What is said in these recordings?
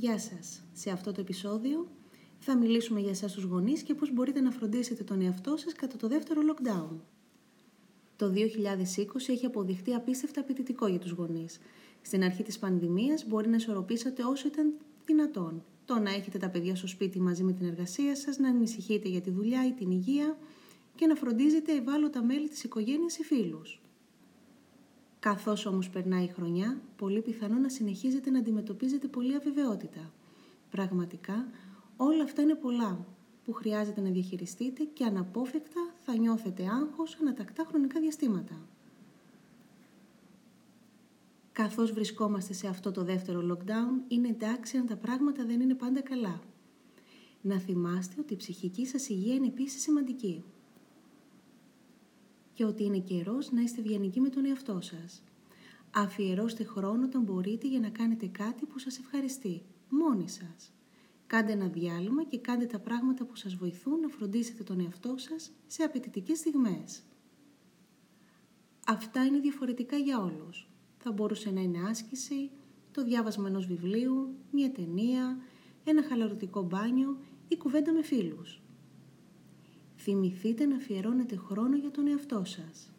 Γεια σας. Σε αυτό το επεισόδιο θα μιλήσουμε για εσάς τους γονείς και πώς μπορείτε να φροντίσετε τον εαυτό σας κατά το δεύτερο lockdown. Το 2020 έχει αποδειχτεί απίστευτα απαιτητικό για τους γονείς. Στην αρχή της πανδημίας μπορεί να ισορροπήσατε όσο ήταν δυνατόν. Το να έχετε τα παιδιά στο σπίτι μαζί με την εργασία σας, να ανησυχείτε για τη δουλειά ή την υγεία και να φροντίζετε ευάλωτα μέλη της οικογένειας ή φίλους. Καθώς όμως περνάει η χρονιά, πολύ πιθανό να συνεχίζετε να αντιμετωπίζετε πολλή αβεβαιότητα. Πραγματικά, όλα αυτά είναι πολλά που χρειάζεται να διαχειριστείτε και αναπόφευκτα θα νιώθετε άγχος ανατακτά χρονικά διαστήματα. Καθώς βρισκόμαστε σε αυτό το δεύτερο lockdown, είναι εντάξει αν τα πράγματα δεν είναι πάντα καλά. Να θυμάστε ότι η ψυχική σας υγεία είναι επίσης σημαντική και ότι είναι καιρός να είστε ευγενικοί με τον εαυτό σας. Αφιερώστε χρόνο όταν μπορείτε για να κάνετε κάτι που σας ευχαριστεί, μόνοι σας. Κάντε ένα διάλειμμα και κάντε τα πράγματα που σας βοηθούν να φροντίσετε τον εαυτό σας σε απαιτητικές στιγμές. Αυτά είναι διαφορετικά για όλους. Θα μπορούσε να είναι άσκηση, το διάβασμα ενός βιβλίου, μια ταινία, ένα χαλαρωτικό μπάνιο ή κουβέντα με φίλους. Θυμηθείτε να αφιερώνετε χρόνο για τον εαυτό σας.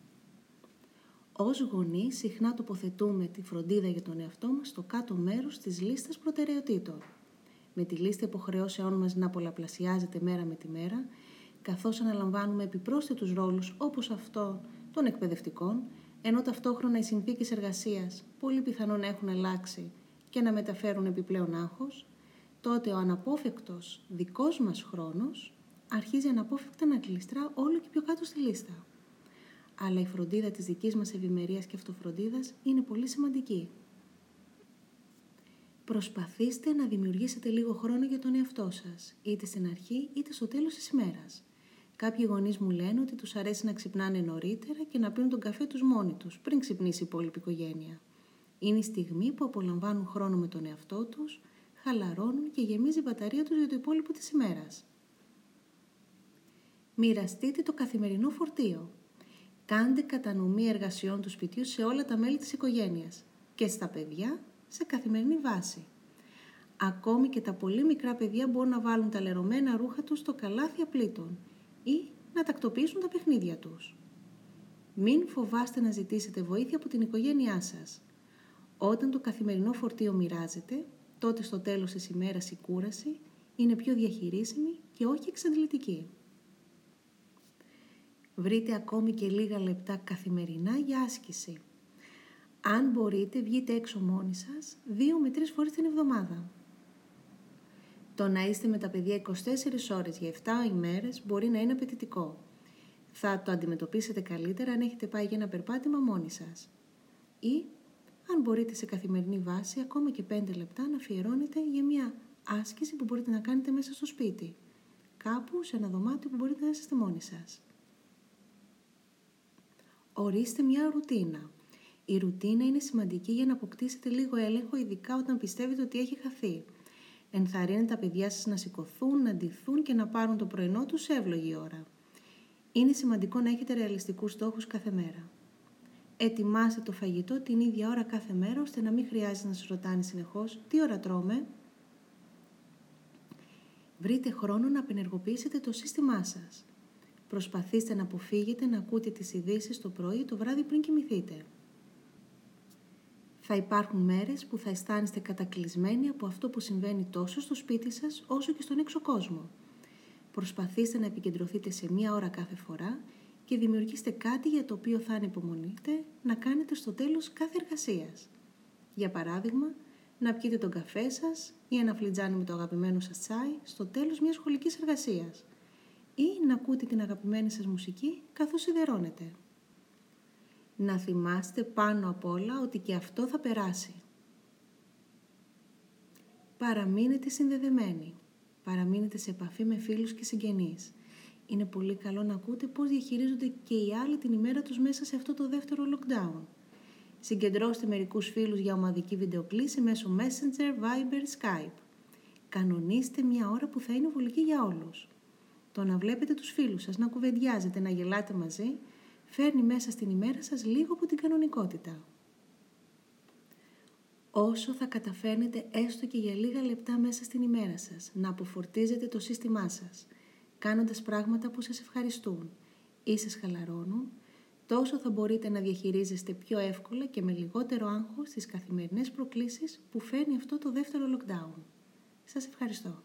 Ως γονείς συχνά τοποθετούμε τη φροντίδα για τον εαυτό μας στο κάτω μέρος της λίστας προτεραιοτήτων. Με τη λίστα υποχρεώσεών μας να πολλαπλασιάζεται μέρα με τη μέρα, καθώς αναλαμβάνουμε επιπρόσθετους ρόλους όπως αυτό των εκπαιδευτικών, ενώ ταυτόχρονα οι συνθήκες εργασίας πολύ πιθανόν έχουν αλλάξει και να μεταφέρουν επιπλέον άγχος, τότε ο αναπόφευκτος δικός μας χρόνος αρχίζει αναπόφευκτα να κλειστρά όλο και πιο κάτω στη λίστα. Αλλά η φροντίδα της δικής μας ευημερίας και αυτοφροντίδας είναι πολύ σημαντική. Προσπαθήστε να δημιουργήσετε λίγο χρόνο για τον εαυτό σας, είτε στην αρχή είτε στο τέλος της ημέρας. Κάποιοι γονείς μου λένε ότι τους αρέσει να ξυπνάνε νωρίτερα και να πίνουν τον καφέ τους μόνοι τους, πριν ξυπνήσει η υπόλοιπη οικογένεια. Είναι η στιγμή που απολαμβάνουν χρόνο με τον εαυτό τους, χαλαρώνουν και γεμίζει η μπαταρία τους για το υπόλοιπο της ημέρας. Μοιραστείτε το καθημερινό φορτίο. Κάντε κατανομή εργασιών του σπιτιού σε όλα τα μέλη της οικογένειας και στα παιδιά σε καθημερινή βάση. Ακόμη και τα πολύ μικρά παιδιά μπορούν να βάλουν τα λερωμένα ρούχα τους στο καλάθι απλήτων ή να τακτοποιήσουν τα παιχνίδια τους. Μην φοβάστε να ζητήσετε βοήθεια από την οικογένειά σας. Όταν το καθημερινό φορτίο μοιράζεται, τότε στο τέλος της ημέρας η κούραση είναι πιο διαχειρίσιμη και όχι εξαντλητική. Βρείτε ακόμη και λίγα λεπτά καθημερινά για άσκηση. Αν μπορείτε, βγείτε έξω μόνοι σας δύο με τρεις φορές την εβδομάδα. Το να είστε με τα παιδιά 24 ώρες για 7 ημέρες μπορεί να είναι απαιτητικό. Θα το αντιμετωπίσετε καλύτερα αν έχετε πάει για ένα περπάτημα μόνοι σας. Ή, αν μπορείτε σε καθημερινή βάση, ακόμα και 5 λεπτά να αφιερώνετε για μια άσκηση που μπορείτε να κάνετε μέσα στο σπίτι. Κάπου σε ένα δωμάτιο που μπορείτε να είστε μόνοι σας. Ορίστε μια ρουτίνα. Η ρουτίνα είναι σημαντική για να αποκτήσετε λίγο έλεγχο, ειδικά όταν πιστεύετε ότι έχει χαθεί. Ενθαρρύνετε τα παιδιά σας να σηκωθούν, να ντυθούν και να πάρουν το πρωινό τους σε εύλογη ώρα. Είναι σημαντικό να έχετε ρεαλιστικούς στόχους κάθε μέρα. Ετοιμάστε το φαγητό την ίδια ώρα κάθε μέρα, ώστε να μην χρειάζεται να σας ρωτάνε συνεχώς τι ώρα τρώμε; Βρείτε χρόνο να απενεργοποιήσετε το σύστημά σας. Προσπαθήστε να αποφύγετε να ακούτε τις ειδήσεις το πρωί ή το βράδυ πριν κοιμηθείτε. Θα υπάρχουν μέρες που θα αισθάνεστε κατακλυσμένοι από αυτό που συμβαίνει τόσο στο σπίτι σας όσο και στον έξω κόσμο. Προσπαθήστε να επικεντρωθείτε σε μία ώρα κάθε φορά και δημιουργήστε κάτι για το οποίο θα ανυπομονείτε να κάνετε στο τέλος κάθε εργασίας. Για παράδειγμα, να πιείτε τον καφέ σας ή ένα φλιτζάνι με το αγαπημένο σας τσάι στο τέλος μιας σχολικής εργασίας ή να ακούτε την αγαπημένη σας μουσική καθώς σιδερώνετε. Να θυμάστε πάνω απ' όλα ότι και αυτό θα περάσει. Παραμείνετε συνδεδεμένοι. Παραμείνετε σε επαφή με φίλους και συγγενείς. Είναι πολύ καλό να ακούτε πώς διαχειρίζονται και οι άλλοι την ημέρα τους μέσα σε αυτό το δεύτερο lockdown. Συγκεντρώστε μερικούς φίλους για ομαδική βιντεοκλήση μέσω Messenger, Viber, Skype. Κανονίστε μια ώρα που θα είναι βολική για όλους. Το να βλέπετε τους φίλους σας, να κουβεντιάζετε, να γελάτε μαζί, φέρνει μέσα στην ημέρα σας λίγο από την κανονικότητα. όσο θα καταφέρνετε έστω και για λίγα λεπτά μέσα στην ημέρα σας να αποφορτίζετε το σύστημά σας, κάνοντας πράγματα που σας ευχαριστούν ή σας χαλαρώνουν, τόσο θα μπορείτε να διαχειρίζεστε πιο εύκολα και με λιγότερο άγχος τις καθημερινές προκλήσεις που φέρνει αυτό το δεύτερο lockdown. Σας ευχαριστώ.